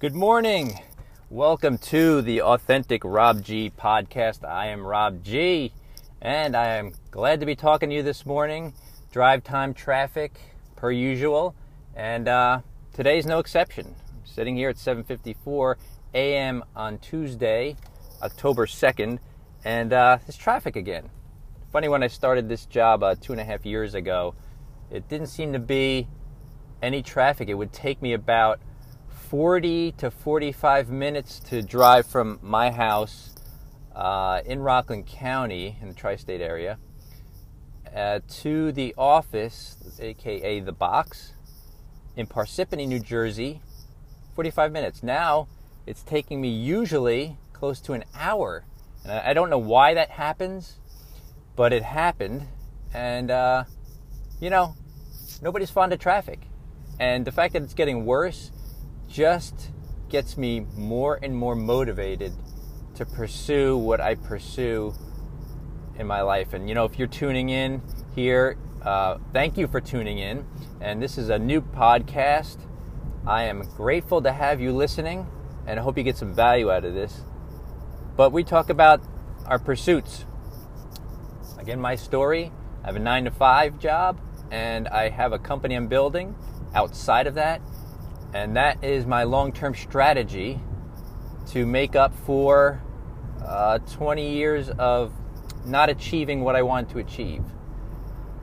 Good morning. Welcome to the Authentic Rob G podcast. I am Rob G, and I am glad to be talking to you this morning. Drive time traffic, per usual, and uh, today's no exception. I'm sitting here at 7:54 a.m. on Tuesday, October 2nd, and uh, there's traffic again. Funny, when I started this job uh, two and a half years ago, it didn't seem to be any traffic. It would take me about 40 to 45 minutes to drive from my house uh, in Rockland County in the tri state area uh, to the office, aka the box, in Parsippany, New Jersey. 45 minutes. Now it's taking me usually close to an hour. And I don't know why that happens, but it happened. And, uh, you know, nobody's fond of traffic. And the fact that it's getting worse just gets me more and more motivated to pursue what I pursue in my life. And you know, if you're tuning in here, uh, thank you for tuning in. And this is a new podcast. I am grateful to have you listening, and I hope you get some value out of this. But we talk about our pursuits. Again, my story I have a nine to five job, and I have a company I'm building outside of that and that is my long term strategy to make up for uh, 20 years of not achieving what I want to achieve.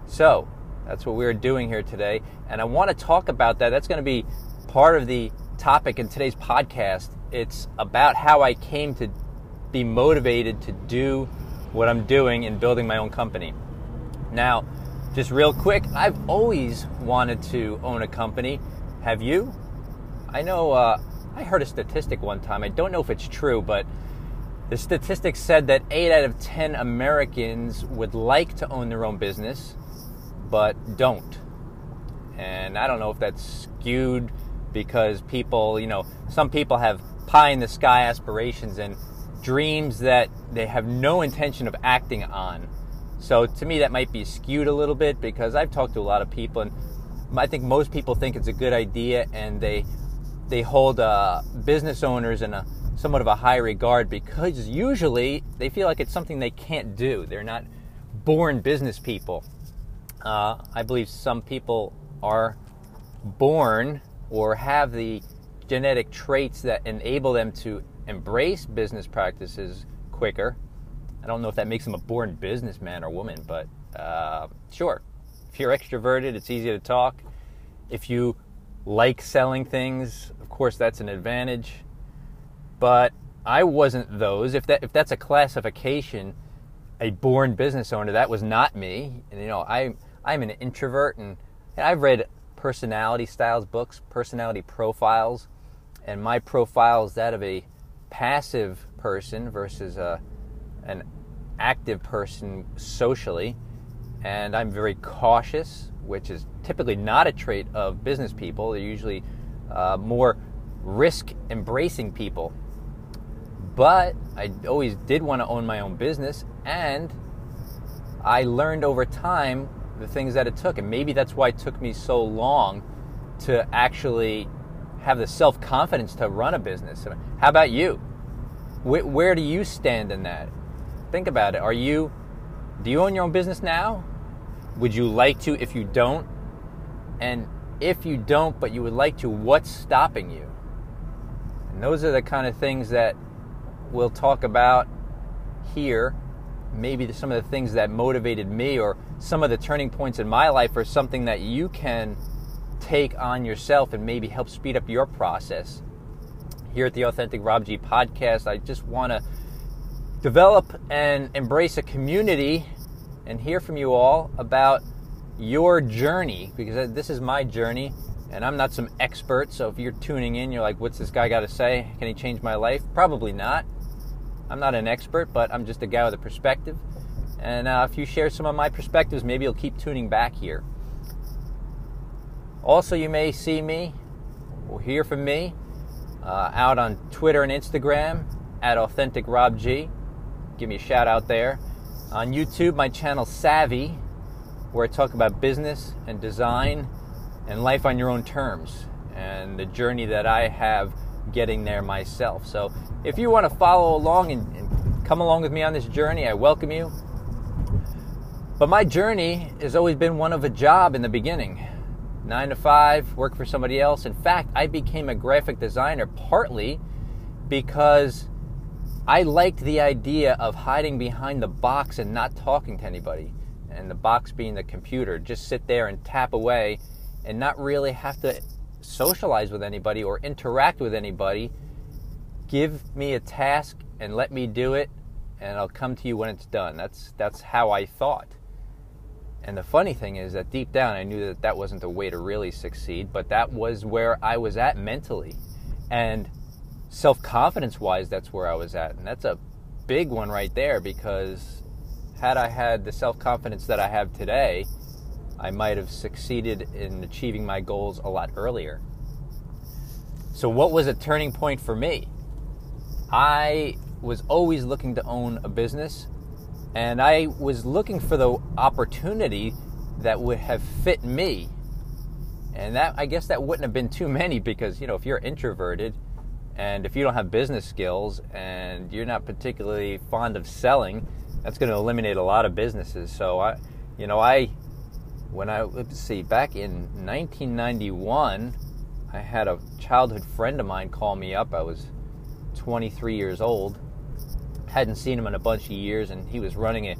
So, that's what we're doing here today. And I want to talk about that. That's going to be part of the topic in today's podcast. It's about how I came to be motivated to do what I'm doing in building my own company. Now, just real quick, I've always wanted to own a company. Have you? I know uh, I heard a statistic one time. I don't know if it's true, but the statistic said that 8 out of 10 Americans would like to own their own business, but don't. And I don't know if that's skewed because people, you know, some people have pie in the sky aspirations and dreams that they have no intention of acting on. So to me, that might be skewed a little bit because I've talked to a lot of people, and I think most people think it's a good idea and they they hold uh, business owners in a somewhat of a high regard because usually they feel like it's something they can't do. They're not born business people. Uh, I believe some people are born or have the genetic traits that enable them to embrace business practices quicker. I don't know if that makes them a born businessman or woman, but uh, sure. If you're extroverted, it's easy to talk. If you like selling things, course that's an advantage. But I wasn't those. If that if that's a classification, a born business owner, that was not me. And you know, I I'm an introvert and, and I've read personality styles books, personality profiles, and my profile is that of a passive person versus a an active person socially. And I'm very cautious which is typically not a trait of business people. They're usually uh, more risk embracing people. But I always did want to own my own business, and I learned over time the things that it took. And maybe that's why it took me so long to actually have the self confidence to run a business. How about you? Where, where do you stand in that? Think about it. Are you, do you own your own business now? Would you like to if you don't? And if you don't, but you would like to, what's stopping you? And those are the kind of things that we'll talk about here. Maybe some of the things that motivated me or some of the turning points in my life are something that you can take on yourself and maybe help speed up your process. Here at the Authentic Rob G podcast, I just want to develop and embrace a community and hear from you all about your journey because this is my journey and I'm not some expert. So if you're tuning in, you're like, what's this guy got to say? Can he change my life? Probably not. I'm not an expert, but I'm just a guy with a perspective. And uh, if you share some of my perspectives, maybe you'll keep tuning back here. Also, you may see me or hear from me uh, out on Twitter and Instagram at Authentic Rob G. Give me a shout out there. On YouTube, my channel Savvy, where I talk about business and design and life on your own terms and the journey that I have getting there myself. So if you want to follow along and, and come along with me on this journey, I welcome you. But my journey has always been one of a job in the beginning. Nine to five, work for somebody else. In fact, I became a graphic designer partly because I liked the idea of hiding behind the box and not talking to anybody. And the box being the computer. Just sit there and tap away and not really have to socialize with anybody or interact with anybody. Give me a task and let me do it, and I'll come to you when it's done. That's, that's how I thought. And the funny thing is that deep down, I knew that that wasn't the way to really succeed, but that was where I was at mentally. And self confidence wise, that's where I was at. And that's a big one right there because had I had the self confidence that I have today, I might have succeeded in achieving my goals a lot earlier. So, what was a turning point for me? I was always looking to own a business, and I was looking for the opportunity that would have fit me. And that I guess that wouldn't have been too many because, you know, if you're introverted, and if you don't have business skills and you're not particularly fond of selling, that's going to eliminate a lot of businesses. So I, you know, I, when I let's see, back in 1991, I had a childhood friend of mine call me up. I was 23 years old, hadn't seen him in a bunch of years, and he was running a,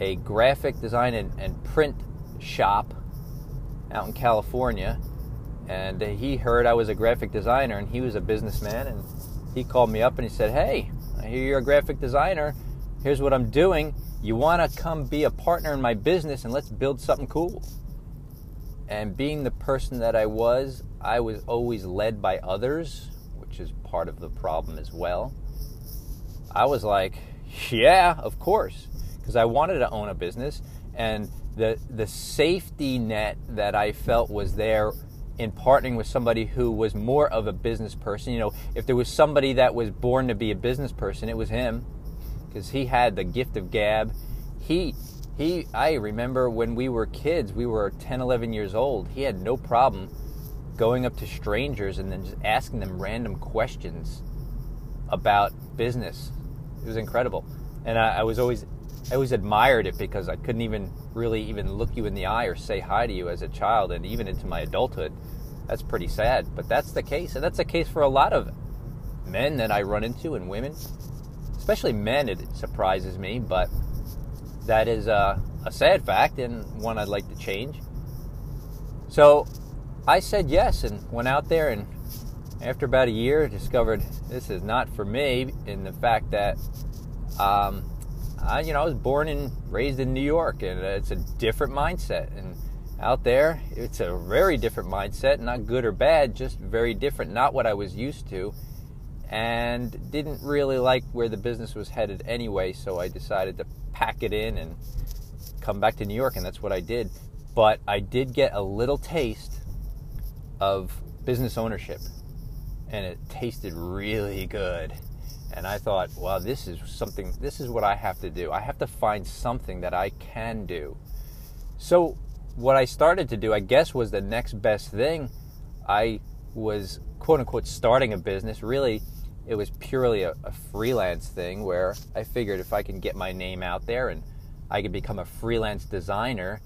a graphic design and, and print shop out in California and he heard I was a graphic designer and he was a businessman and he called me up and he said, "Hey, I hear you're a graphic designer. Here's what I'm doing. You want to come be a partner in my business and let's build something cool." And being the person that I was, I was always led by others, which is part of the problem as well. I was like, "Yeah, of course," because I wanted to own a business and the the safety net that I felt was there in partnering with somebody who was more of a business person. You know, if there was somebody that was born to be a business person, it was him because he had the gift of gab. He he I remember when we were kids, we were 10, 11 years old. He had no problem going up to strangers and then just asking them random questions about business. It was incredible. And I, I was always I always admired it because I couldn't even really even look you in the eye or say hi to you as a child and even into my adulthood. That's pretty sad, but that's the case. And that's the case for a lot of men that I run into and women. Especially men, it surprises me, but that is a, a sad fact and one I'd like to change. So I said yes and went out there and after about a year discovered this is not for me in the fact that um, I, you know, I was born and raised in New York, and it's a different mindset. And out there, it's a very different mindset, not good or bad, just very different, not what I was used to. And didn't really like where the business was headed anyway, so I decided to pack it in and come back to New York, and that's what I did. But I did get a little taste of business ownership, and it tasted really good. And I thought, well, this is something, this is what I have to do. I have to find something that I can do. So, what I started to do, I guess, was the next best thing. I was, quote unquote, starting a business. Really, it was purely a, a freelance thing where I figured if I can get my name out there and I could become a freelance designer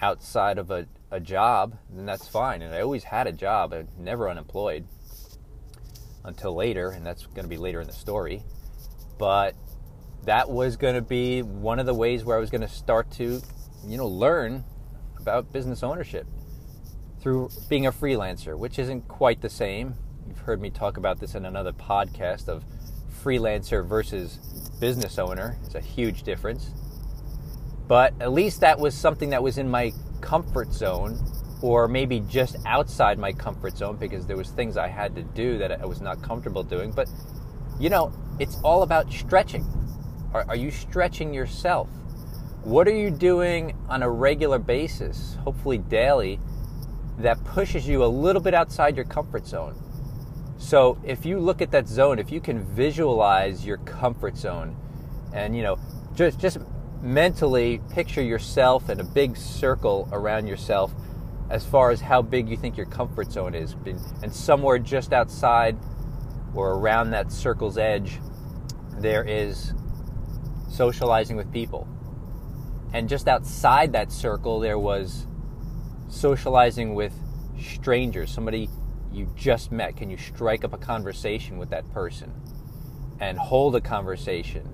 outside of a, a job, then that's fine. And I always had a job, I never unemployed until later, and that's going to be later in the story. But that was going to be one of the ways where I was going to start to, you know, learn about business ownership through being a freelancer, which isn't quite the same. You've heard me talk about this in another podcast of freelancer versus business owner. It's a huge difference. But at least that was something that was in my comfort zone or maybe just outside my comfort zone because there was things I had to do that I was not comfortable doing. But you know, it's all about stretching. Are, are, you stretching yourself? What are you doing on a regular basis, hopefully daily, that pushes you a little bit outside your comfort zone? So if you look at that zone, if you can visualize your comfort zone, and you know, just just mentally picture yourself in a big circle around yourself as far as how big you think your comfort zone is, and somewhere just outside or around that circle's edge, there is socializing with people. And just outside that circle, there was socializing with strangers, somebody you just met. Can you strike up a conversation with that person and hold a conversation?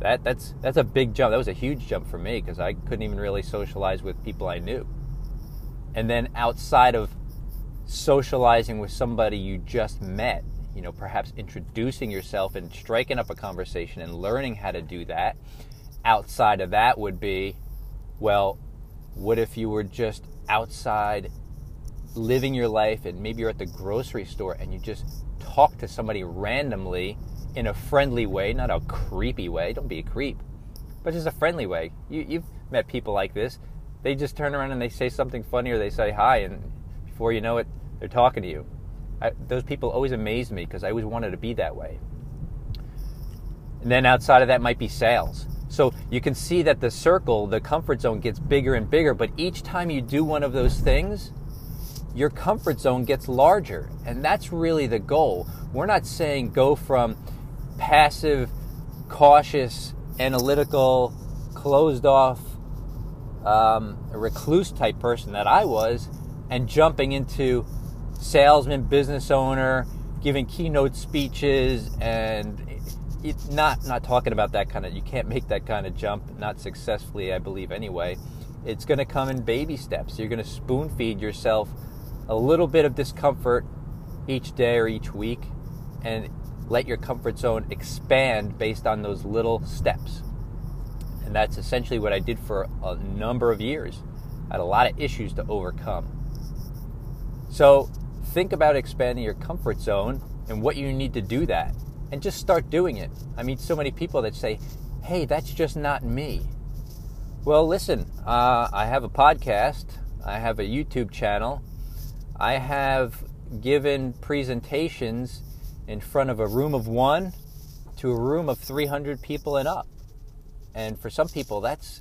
That, that's, that's a big jump. That was a huge jump for me because I couldn't even really socialize with people I knew. And then outside of socializing with somebody you just met, you know, perhaps introducing yourself and striking up a conversation and learning how to do that. Outside of that would be, well, what if you were just outside living your life and maybe you're at the grocery store and you just talk to somebody randomly in a friendly way, not a creepy way. Don't be a creep, but just a friendly way. You, you've met people like this. They just turn around and they say something funny or they say hi, and before you know it, they're talking to you. I, those people always amaze me because I always wanted to be that way. And then outside of that might be sales. So you can see that the circle, the comfort zone gets bigger and bigger, but each time you do one of those things, your comfort zone gets larger. And that's really the goal. We're not saying go from passive, cautious, analytical, closed off, um, recluse type person that I was and jumping into salesman, business owner, giving keynote speeches, and not not talking about that kind of. You can't make that kind of jump, not successfully, I believe. Anyway, it's going to come in baby steps. You're going to spoon feed yourself a little bit of discomfort each day or each week, and let your comfort zone expand based on those little steps. And that's essentially what I did for a number of years. I had a lot of issues to overcome. So think about expanding your comfort zone and what you need to do that and just start doing it. I meet so many people that say, hey, that's just not me. Well, listen, uh, I have a podcast, I have a YouTube channel, I have given presentations in front of a room of one to a room of 300 people and up. And for some people, that's,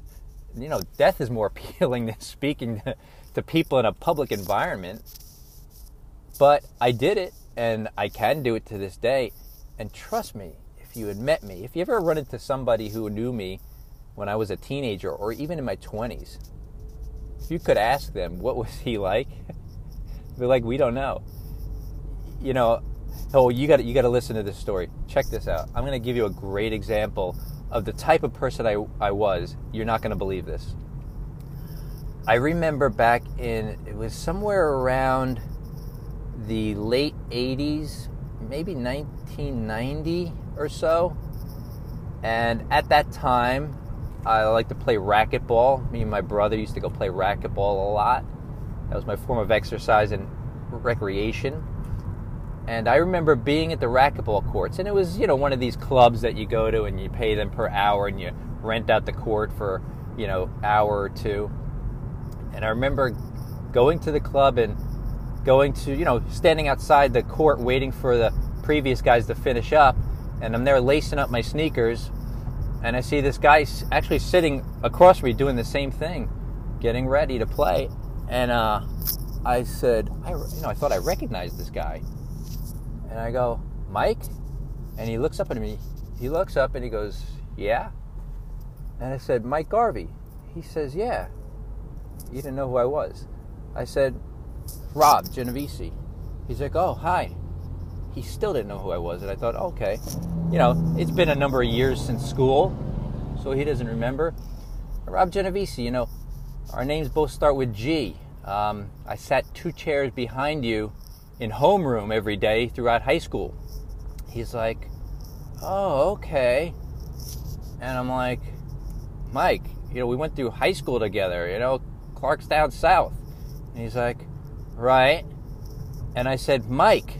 you know, death is more appealing than speaking to, to people in a public environment. But I did it, and I can do it to this day. And trust me, if you had met me, if you ever run into somebody who knew me when I was a teenager or even in my 20s, if you could ask them, what was he like? Like, we don't know. You know, oh, you got you got to listen to this story. Check this out. I'm going to give you a great example of the type of person I, I was. You're not going to believe this. I remember back in, it was somewhere around the late 80s, maybe 1990 or so. And at that time, I like to play racquetball. Me and my brother used to go play racquetball a lot. That was my form of exercise and recreation. And I remember being at the racquetball courts, and it was, you know, one of these clubs that you go to and you pay them per hour and you rent out the court for, you know, hour or two. And I remember going to the club and going to, you know, standing outside the court waiting for the previous guys to finish up. And I'm there lacing up my sneakers. And I see this guy actually sitting across me doing the same thing, getting ready to play. And uh, I said, I, you know, I thought I recognized this guy. And I go, Mike? And he looks up at me. He looks up and he goes, Yeah? And I said, Mike Garvey. He says, Yeah. He didn't know who I was. I said, Rob Genovese. He's like, oh, hi. He still didn't know who I was. And I thought, okay. You know, it's been a number of years since school, so he doesn't remember. Rob Genovese, you know, our names both start with G. Um, I sat two chairs behind you in homeroom every day throughout high school. He's like, oh, okay. And I'm like, Mike, you know, we went through high school together, you know, Clarkstown South. And he's like, right? And I said, Mike,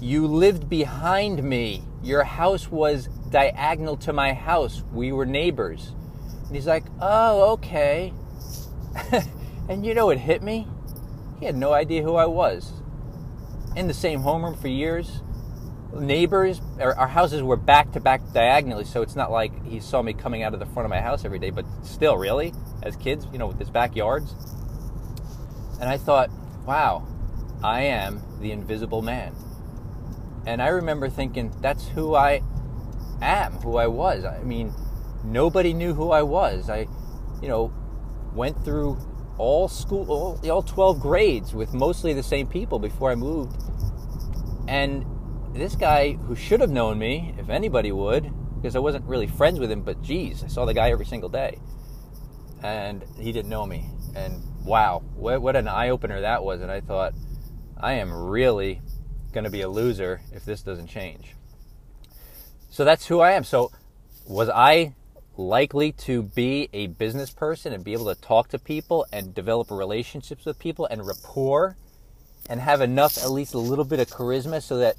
you lived behind me. Your house was diagonal to my house. We were neighbors. And he's like, oh, okay. and you know what hit me? He had no idea who I was. In the same homeroom for years. Neighbors, our houses were back to back diagonally, so it's not like he saw me coming out of the front of my house every day, but still, really, as kids, you know, with his backyards. And I thought, wow, I am the invisible man. And I remember thinking, that's who I am, who I was. I mean, nobody knew who I was. I, you know, went through all school, all, all 12 grades with mostly the same people before I moved. And this guy who should have known me, if anybody would, because I wasn't really friends with him, but geez, I saw the guy every single day. And he didn't know me. And wow, what, what an eye opener that was. And I thought, I am really going to be a loser if this doesn't change. So that's who I am. So was I likely to be a business person and be able to talk to people and develop relationships with people and rapport and have enough, at least a little bit of charisma so that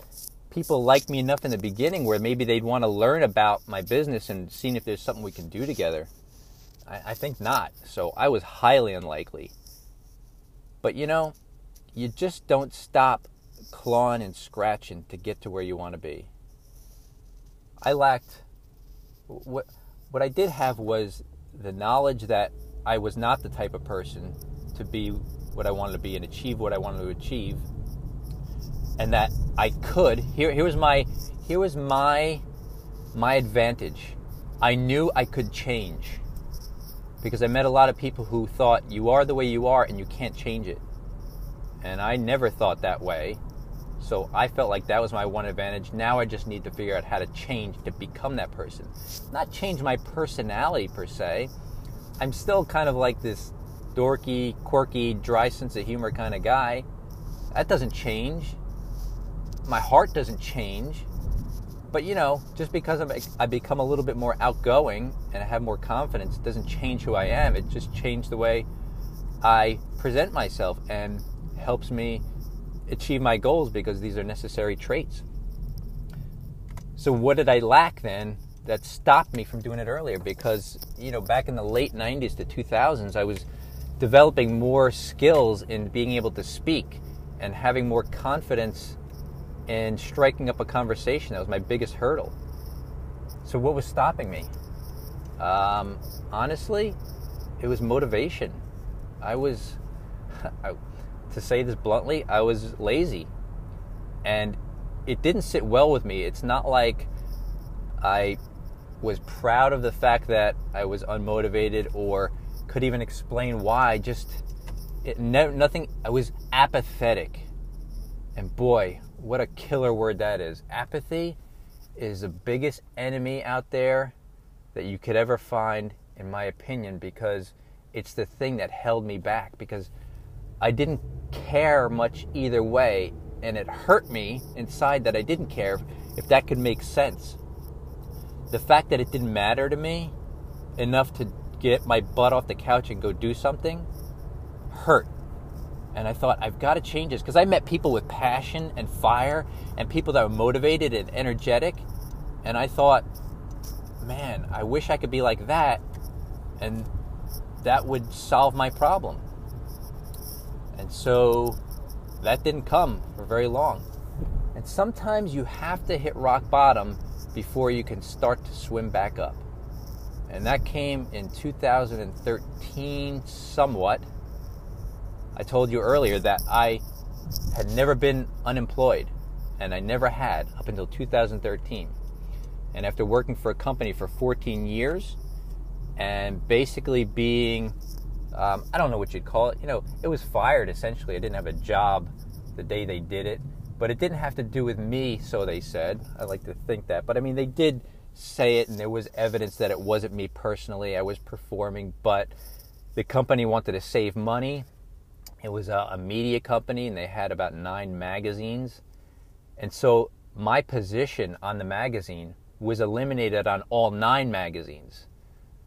people like me enough in the beginning where maybe they'd want to learn about my business and seeing if there's something we can do together? I, I think not. So I was highly unlikely. But you know, you just don't stop clawing and scratching to get to where you want to be. I lacked what what I did have was the knowledge that I was not the type of person to be what I wanted to be and achieve what I wanted to achieve. And that I could. Here here was my here was my my advantage. I knew I could change. Because I met a lot of people who thought you are the way you are and you can't change it. And I never thought that way. So I felt like that was my one advantage. Now I just need to figure out how to change to become that person. Not change my personality per se. I'm still kind of like this dorky, quirky, dry sense of humor kind of guy. That doesn't change. My heart doesn't change. But you know, just because I'm, I become a little bit more outgoing and I have more confidence doesn't change who I am. It just changed the way I present myself and helps me achieve my goals because these are necessary traits. So, what did I lack then that stopped me from doing it earlier? Because, you know, back in the late 90s to 2000s, I was developing more skills in being able to speak and having more confidence in striking up a conversation. That was my biggest hurdle. So, what was stopping me? Um, honestly, it was motivation. I was, I, to say this bluntly, I was lazy. And it didn't sit well with me. It's not like I was proud of the fact that I was unmotivated or could even explain why. Just it, nothing. I was apathetic. And boy, what a killer word that is. Apathy is the biggest enemy out there that you could ever find, in my opinion, because it's the thing that held me back. Because I didn't care much either way, and it hurt me inside that I didn't care if that could make sense. The fact that it didn't matter to me enough to get my butt off the couch and go do something hurt. And I thought, I've got to change this because I met people with passion and fire and people that were motivated and energetic. And I thought, man, I wish I could be like that. And that would solve my problem. And so that didn't come for very long. And sometimes you have to hit rock bottom before you can start to swim back up. And that came in 2013 somewhat. I told you earlier that I had never been unemployed, and I never had up until 2013. And after working for a company for 14 years and basically being um, I don't know what you'd call it. You know, it was fired essentially. I didn't have a job the day they did it, but it didn't have to do with me, so they said. I like to think that. But I mean, they did say it, and there was evidence that it wasn't me personally. I was performing, but the company wanted to save money. It was a, a media company, and they had about nine magazines. And so my position on the magazine was eliminated on all nine magazines.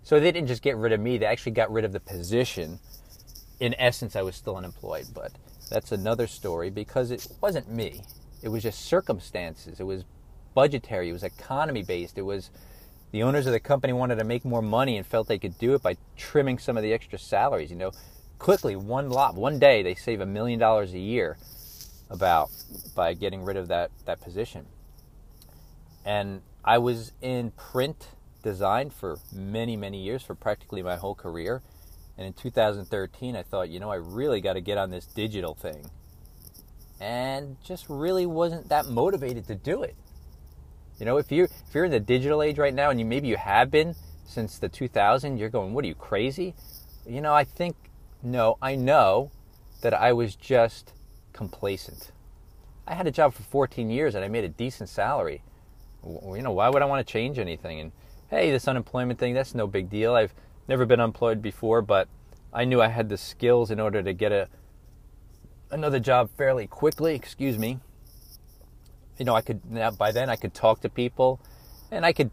So they didn't just get rid of me, they actually got rid of the position. In essence, I was still unemployed, but that's another story because it wasn't me. It was just circumstances. It was budgetary, it was economy based. It was the owners of the company wanted to make more money and felt they could do it by trimming some of the extra salaries, you know. Quickly, one lot, one day they save a million dollars a year about by getting rid of that that position. And I was in print design for many, many years, for practically my whole career. And in 2013, I thought, you know, I really got to get on this digital thing. and just really wasn't that motivated to do it. You know, if you if you're in the digital age right now and you maybe you have been since the 2000, you're going, "What are you crazy?" You know, I think no, I know that I was just complacent. I had a job for 14 years and I made a decent salary. You know, why would I want to change anything? And hey, this unemployment thing, that's no big deal. I've never been unemployed before, but I knew I had the skills in order to get a another job fairly quickly, excuse me. You know, I could by then I could talk to people and I could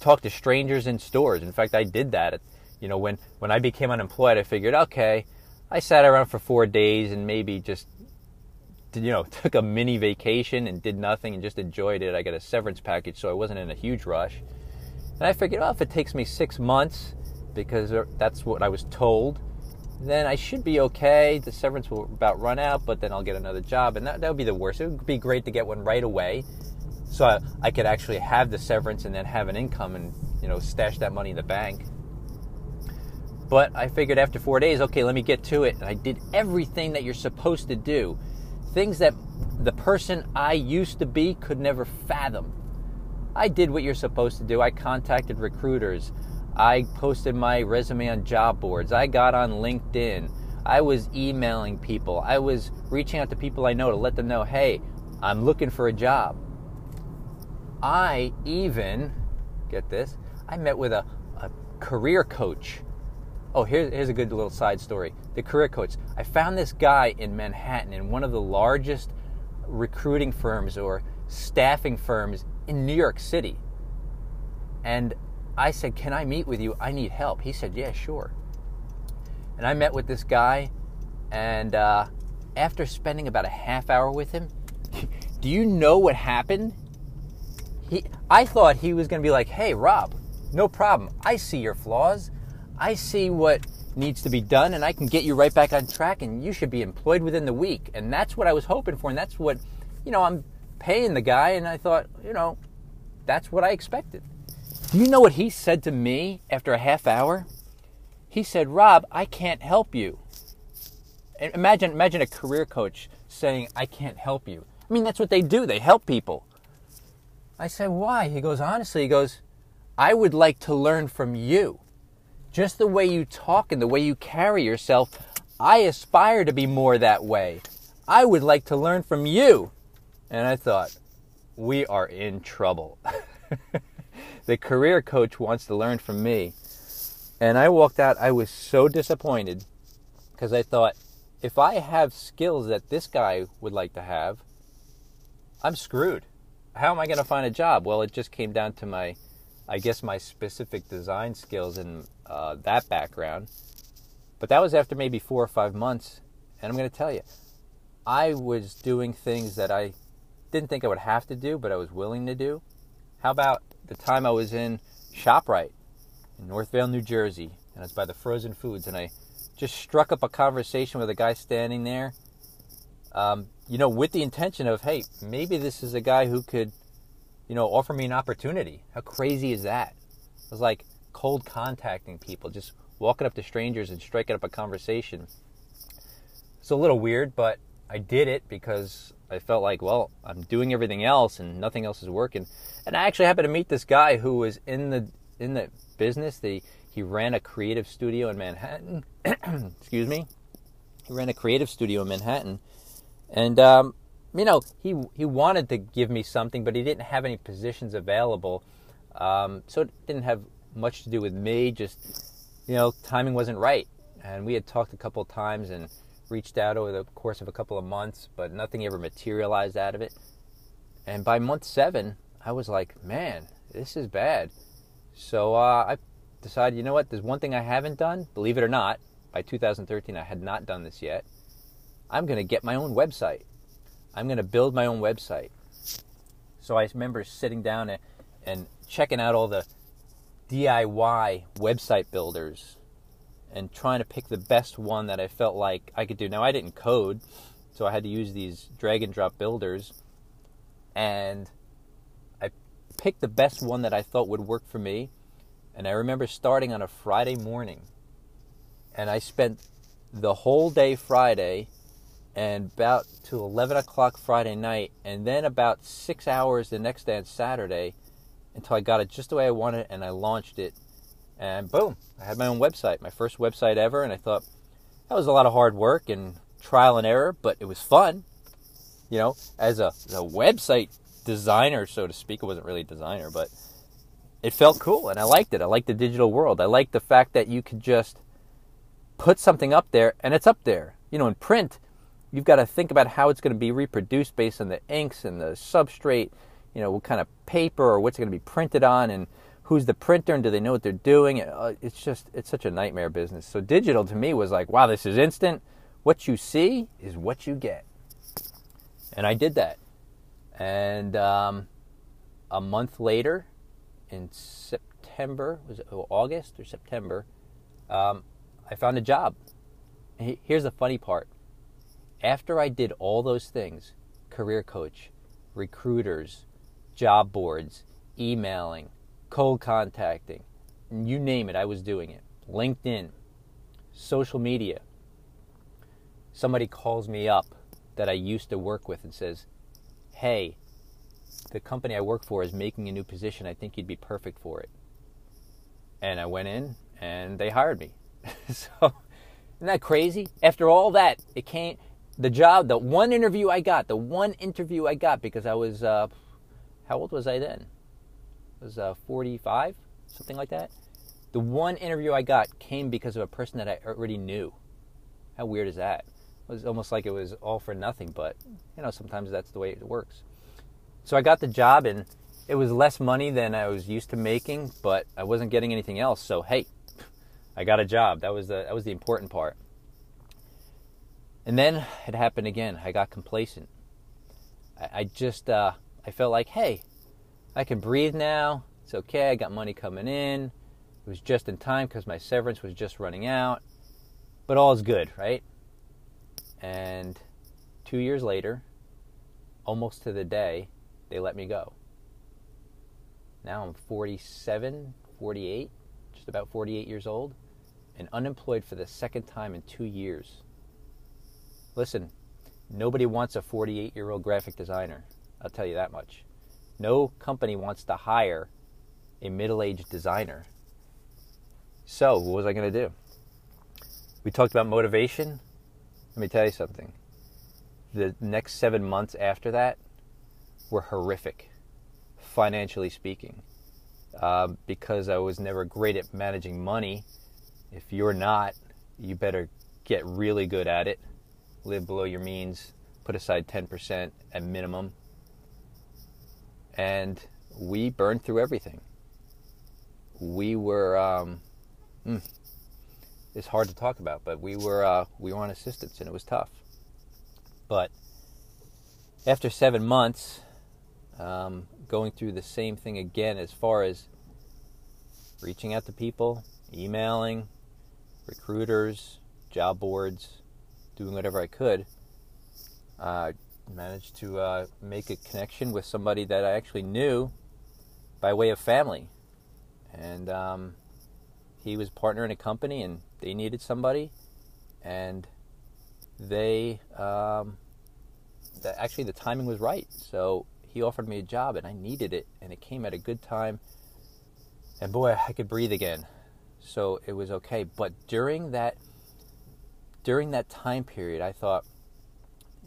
talk to strangers in stores. In fact, I did that. You know, when when I became unemployed, I figured, okay, I sat around for 4 days and maybe just you know, took a mini vacation and did nothing and just enjoyed it. I got a severance package, so I wasn't in a huge rush. And I figured, well, if it takes me six months, because er, that's what I was told, then I should be okay. The severance will about run out, but then I'll get another job, and that, that would be the worst. It would be great to get one right away, so I, I could actually have the severance and then have an income and you know stash that money in the bank. But I figured after four days, okay, let me get to it. And I did everything that you're supposed to do, things that the person I used to be could never fathom. I did what you're supposed to do. I contacted recruiters. I posted my resume on job boards. I got on LinkedIn. I was emailing people. I was reaching out to people I know to let them know, hey, I'm looking for a job. I even, get this, I met with a, a career coach. Oh, here's, here's a good little side story. The career coach. I found this guy in Manhattan in one of the largest recruiting firms or staffing firms in New York City. And I said, Can I meet with you? I need help. He said, Yeah, sure. And I met with this guy, and uh, after spending about a half hour with him, do you know what happened? He, I thought he was going to be like, Hey, Rob, no problem. I see your flaws. I see what needs to be done, and I can get you right back on track, and you should be employed within the week. And that's what I was hoping for, and that's what, you know, I'm paying the guy, and I thought, you know, that's what I expected. Do you know what he said to me after a half hour? He said, Rob, I can't help you. And imagine, imagine a career coach saying, I can't help you. I mean, that's what they do, they help people. I said, Why? He goes, Honestly, he goes, I would like to learn from you. Just the way you talk and the way you carry yourself, I aspire to be more that way. I would like to learn from you. And I thought, we are in trouble. the career coach wants to learn from me. And I walked out, I was so disappointed because I thought, if I have skills that this guy would like to have, I'm screwed. How am I going to find a job? Well, it just came down to my, I guess, my specific design skills and uh, that background. But that was after maybe four or five months. And I'm going to tell you, I was doing things that I didn't think I would have to do, but I was willing to do. How about the time I was in ShopRite in Northvale, New Jersey, and it's by the frozen foods, and I just struck up a conversation with a guy standing there, um, you know, with the intention of, hey, maybe this is a guy who could, you know, offer me an opportunity. How crazy is that? It was like cold contacting people, just walking up to strangers and striking up a conversation. It's a little weird, but I did it because I felt like, well, I'm doing everything else and nothing else is working. And I actually happened to meet this guy who was in the in the business. The he ran a creative studio in Manhattan. Excuse me. He ran a creative studio in Manhattan, and um, you know he he wanted to give me something, but he didn't have any positions available. Um, so it didn't have much to do with me. Just you know, timing wasn't right, and we had talked a couple of times and reached out over the course of a couple of months, but nothing ever materialized out of it. And by month seven, I was like, man, this is bad. So uh, I decided, you know what, there's one thing I haven't done, believe it or not. By 2013, I had not done this yet. I'm going to get my own website. I'm going to build my own website. So I remember sitting down and, and checking out all the DIY website builders and trying to pick the best one that I felt like I could do. Now I didn't code, so I had to use these drag and drop builders, and I picked the best one that I thought would work for me. And I remember starting on a Friday morning, and I spent the whole day Friday and about to 11 o'clock Friday night, and then about six hours the next day on Saturday until I got it just the way I wanted and I launched it. And boom, I had my own website, my first website ever. And I thought that was a lot of hard work and trial and error, but it was fun. You know, as a, as a website designer, so to speak, I wasn't really a designer, but it felt cool and I liked it. I liked the digital world. I liked the fact that you could just put something up there and it's up there. You know, in print, you've got to think about how it's going to be reproduced based on the inks and the substrate, you know, what kind of paper or what's going to be printed on and who's the printer and do they know what they're doing. Uh, it's just, it's such a nightmare business. So digital to me was like, wow, this is instant. What you see is what you get. And I did that. And um, a month later, in September, was it August or September, um, I found a job. Here's the funny part. After I did all those things career coach, recruiters, job boards, emailing, cold contacting, you name it, I was doing it. LinkedIn, social media. Somebody calls me up that I used to work with and says, Hey, the company I work for is making a new position. I think you'd be perfect for it. And I went in and they hired me. so, isn't that crazy? After all that, it came, the job, the one interview I got, the one interview I got because I was, uh, how old was I then? Was uh, 45, something like that. The one interview I got came because of a person that I already knew. How weird is that? It was almost like it was all for nothing, but you know, sometimes that's the way it works. So I got the job and it was less money than I was used to making, but I wasn't getting anything else. So hey, I got a job. That was the that was the important part. And then it happened again. I got complacent. I, I just uh, I felt like, hey, I can breathe now. It's okay. I got money coming in. It was just in time because my severance was just running out. But all is good, right? And two years later, almost to the day, they let me go. Now I'm 47, 48, just about 48 years old and unemployed for the second time in two years. Listen, nobody wants a 48 year old graphic designer. I'll tell you that much. No company wants to hire a middle aged designer. So, what was I going to do? We talked about motivation. Let me tell you something. The next seven months after that were horrific, financially speaking, uh, because I was never great at managing money if you're not, you better get really good at it. Live below your means, put aside 10% at minimum. And we burned through everything. We were, um, mm, it's hard to talk about, but we were, uh, we were on assistance and it was tough. But after seven months, um, going through the same thing again as far as reaching out to people, emailing, recruiters, job boards, doing whatever I could. Uh, managed to uh, make a connection with somebody that I actually knew by way of family. And um, he was partner in a company and they needed somebody. And they, um, actually, the timing was right. So he offered me a job and I needed it. And it came at a good time. And boy, I could breathe again so it was okay. But during that during that time period, I thought,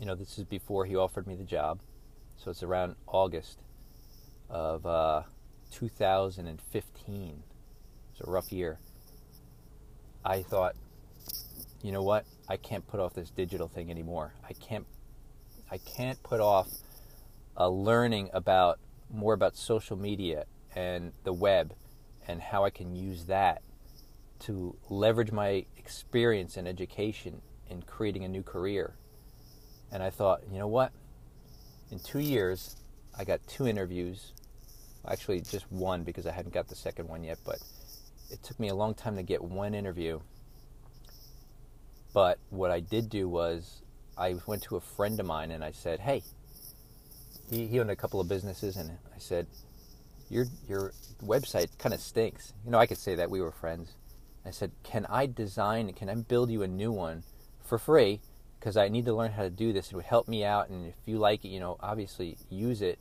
you know, this is before he offered me the job, so it's around August of uh, 2015. It's a rough year. I thought, you know what? I can't put off this digital thing anymore. I can't. I can't put off uh, learning about more about social media and the web and how I can use that to leverage my experience and education in creating a new career. And I thought, you know what? In two years, I got two interviews. Actually, just one because I hadn't got the second one yet, but it took me a long time to get one interview. But what I did do was I went to a friend of mine and I said, hey, he, he owned a couple of businesses, and I said, your your website kind of stinks. You know, I could say that we were friends. I said, Can I design, can I build you a new one for free? Because I need to learn how to do this. It would help me out, and if you like it, you know, obviously use it,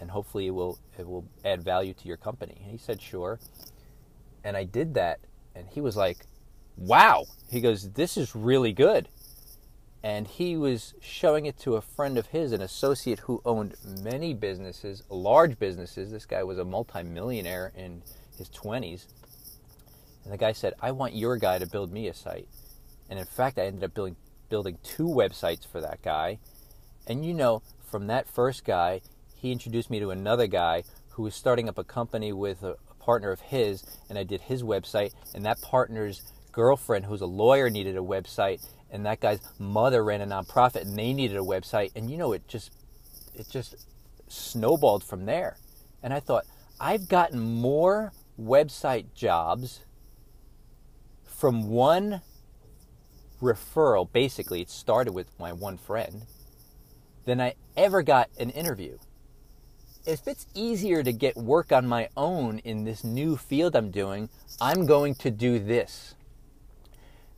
and hopefully it will it will add value to your company." And he said, "Sure," and I did that, and he was like, "Wow!" He goes, "This is really good." And he was showing it to a friend of his, an associate who owned many businesses, large businesses. This guy was a multimillionaire in his 20s. And the guy said, I want your guy to build me a site. And in fact, I ended up building building two websites for that guy. And you know, from that first guy, he introduced me to another guy who was starting up a company with a, partner of his, and I did his website. And that partner's girlfriend, who's a lawyer, needed a website, and that guy's mother ran a nonprofit, and they needed a website. And you know, it just it just snowballed from there. And I thought, I've gotten more website jobs from one referral, basically, it started with my one friend, than I ever got an interview. If it's easier to get work on my own in this new field I'm doing, I'm going to do this.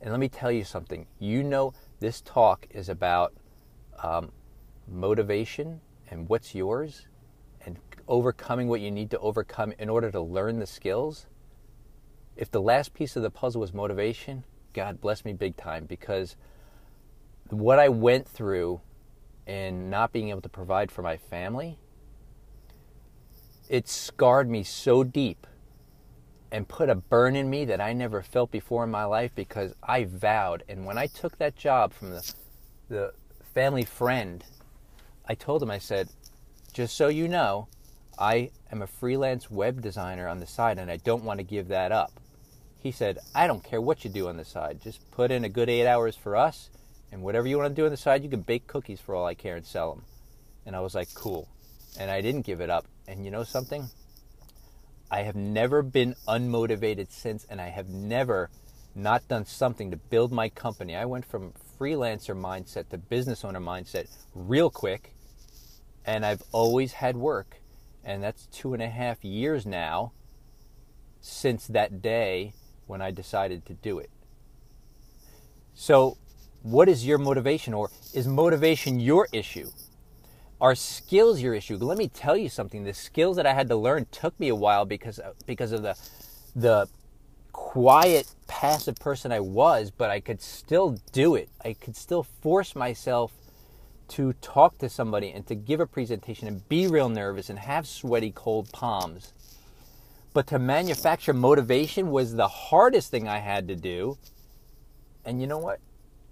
And let me tell you something. You know, this talk is about um, motivation and what's yours and overcoming what you need to overcome in order to learn the skills. If the last piece of the puzzle was motivation, God bless me big time because what I went through in not being able to provide for my family, it scarred me so deep and put a burn in me that I never felt before in my life because I vowed. And when I took that job from the, the family friend, I told him, I said, just so you know, I am a freelance web designer on the side and I don't want to give that up. He said, I don't care what you do on the side. Just put in a good eight hours for us, and whatever you want to do on the side, you can bake cookies for all I care and sell them. And I was like, cool. And I didn't give it up. And you know something? I have never been unmotivated since, and I have never not done something to build my company. I went from freelancer mindset to business owner mindset real quick, and I've always had work. And that's two and a half years now since that day when I decided to do it. So, what is your motivation, or is motivation your issue? Are skills your issue? Let me tell you something. The skills that I had to learn took me a while because uh, because of the the quiet, passive person I was, but I could still do it. I could still force myself to talk to somebody and to give a presentation and be real nervous and have sweaty, cold palms but to manufacture motivation was the hardest thing I had to do. And you know what?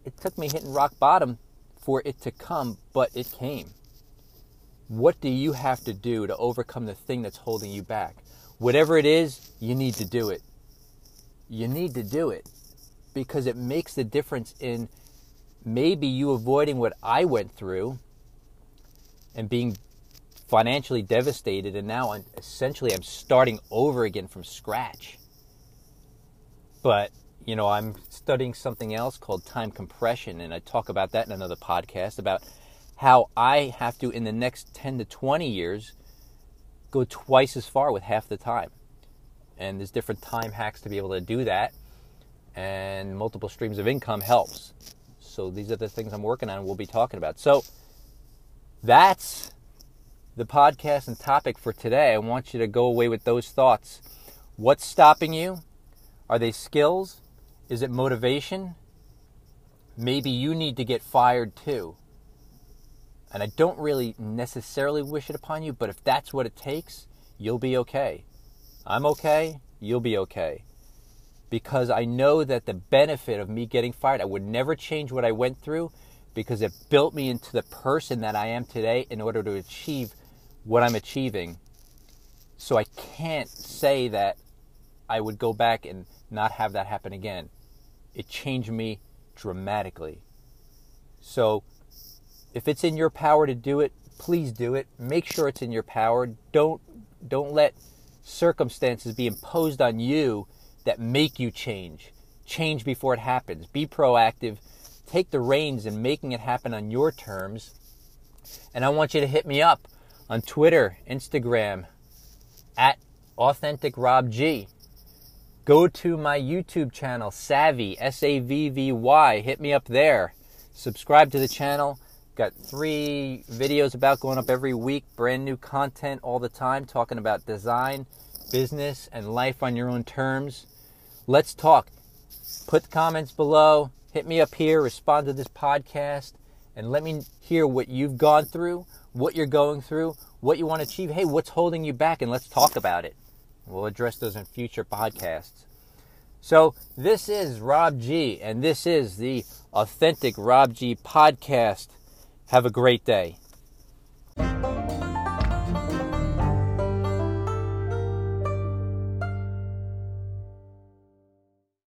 It took me hitting rock bottom for it to come, but it came. What do you have to do to overcome the thing that's holding you back? Whatever it is, you need to do it. You need to do it because it makes the difference in maybe you avoiding what I went through and being financially devastated, and now I'm, essentially I'm starting over again from scratch. But you know, I'm studying something else called time compression, and I talk about that in another podcast about how I have to, in the next 10 to 20 years, go twice as far with half the time. And there's different time hacks to be able to do that, and multiple streams of income helps. So these are the things I'm working on and we'll be talking about. So that's the podcast and topic for today. I want you to go away with those thoughts. What's stopping you? Are they skills? Is it motivation? Maybe you need to get fired too. And I don't really necessarily wish it upon you, but if that's what it takes, you'll be okay. I'm okay, you'll be okay. Because I know that the benefit of me getting fired, I would never change what I went through because it built me into the person that I am today in order to achieve what I'm achieving. So I can't say that I would go back and not have that happen again. It changed me dramatically. So if it's in your power to do it, please do it. Make sure it's in your power. Don't don't let circumstances be imposed on you that make you change. Change before it happens. Be proactive. Take the reins in making it happen on your terms. And I want you to hit me up on Twitter, Instagram, at Authentic Rob G. Go to my YouTube channel, Savvy, S A V V Y. Hit me up there. Subscribe to the channel. Got three videos about going up every week, brand new content all the time, talking about design, business, and life on your own terms. Let's talk. Put comments below, hit me up here, respond to this podcast, and let me hear what you've gone through, what you're going through, what you want to achieve. Hey, what's holding you back? And let's talk about it. We'll address those in future podcasts. So, this is Rob G, and this is the Authentic Rob G podcast. Have a great day.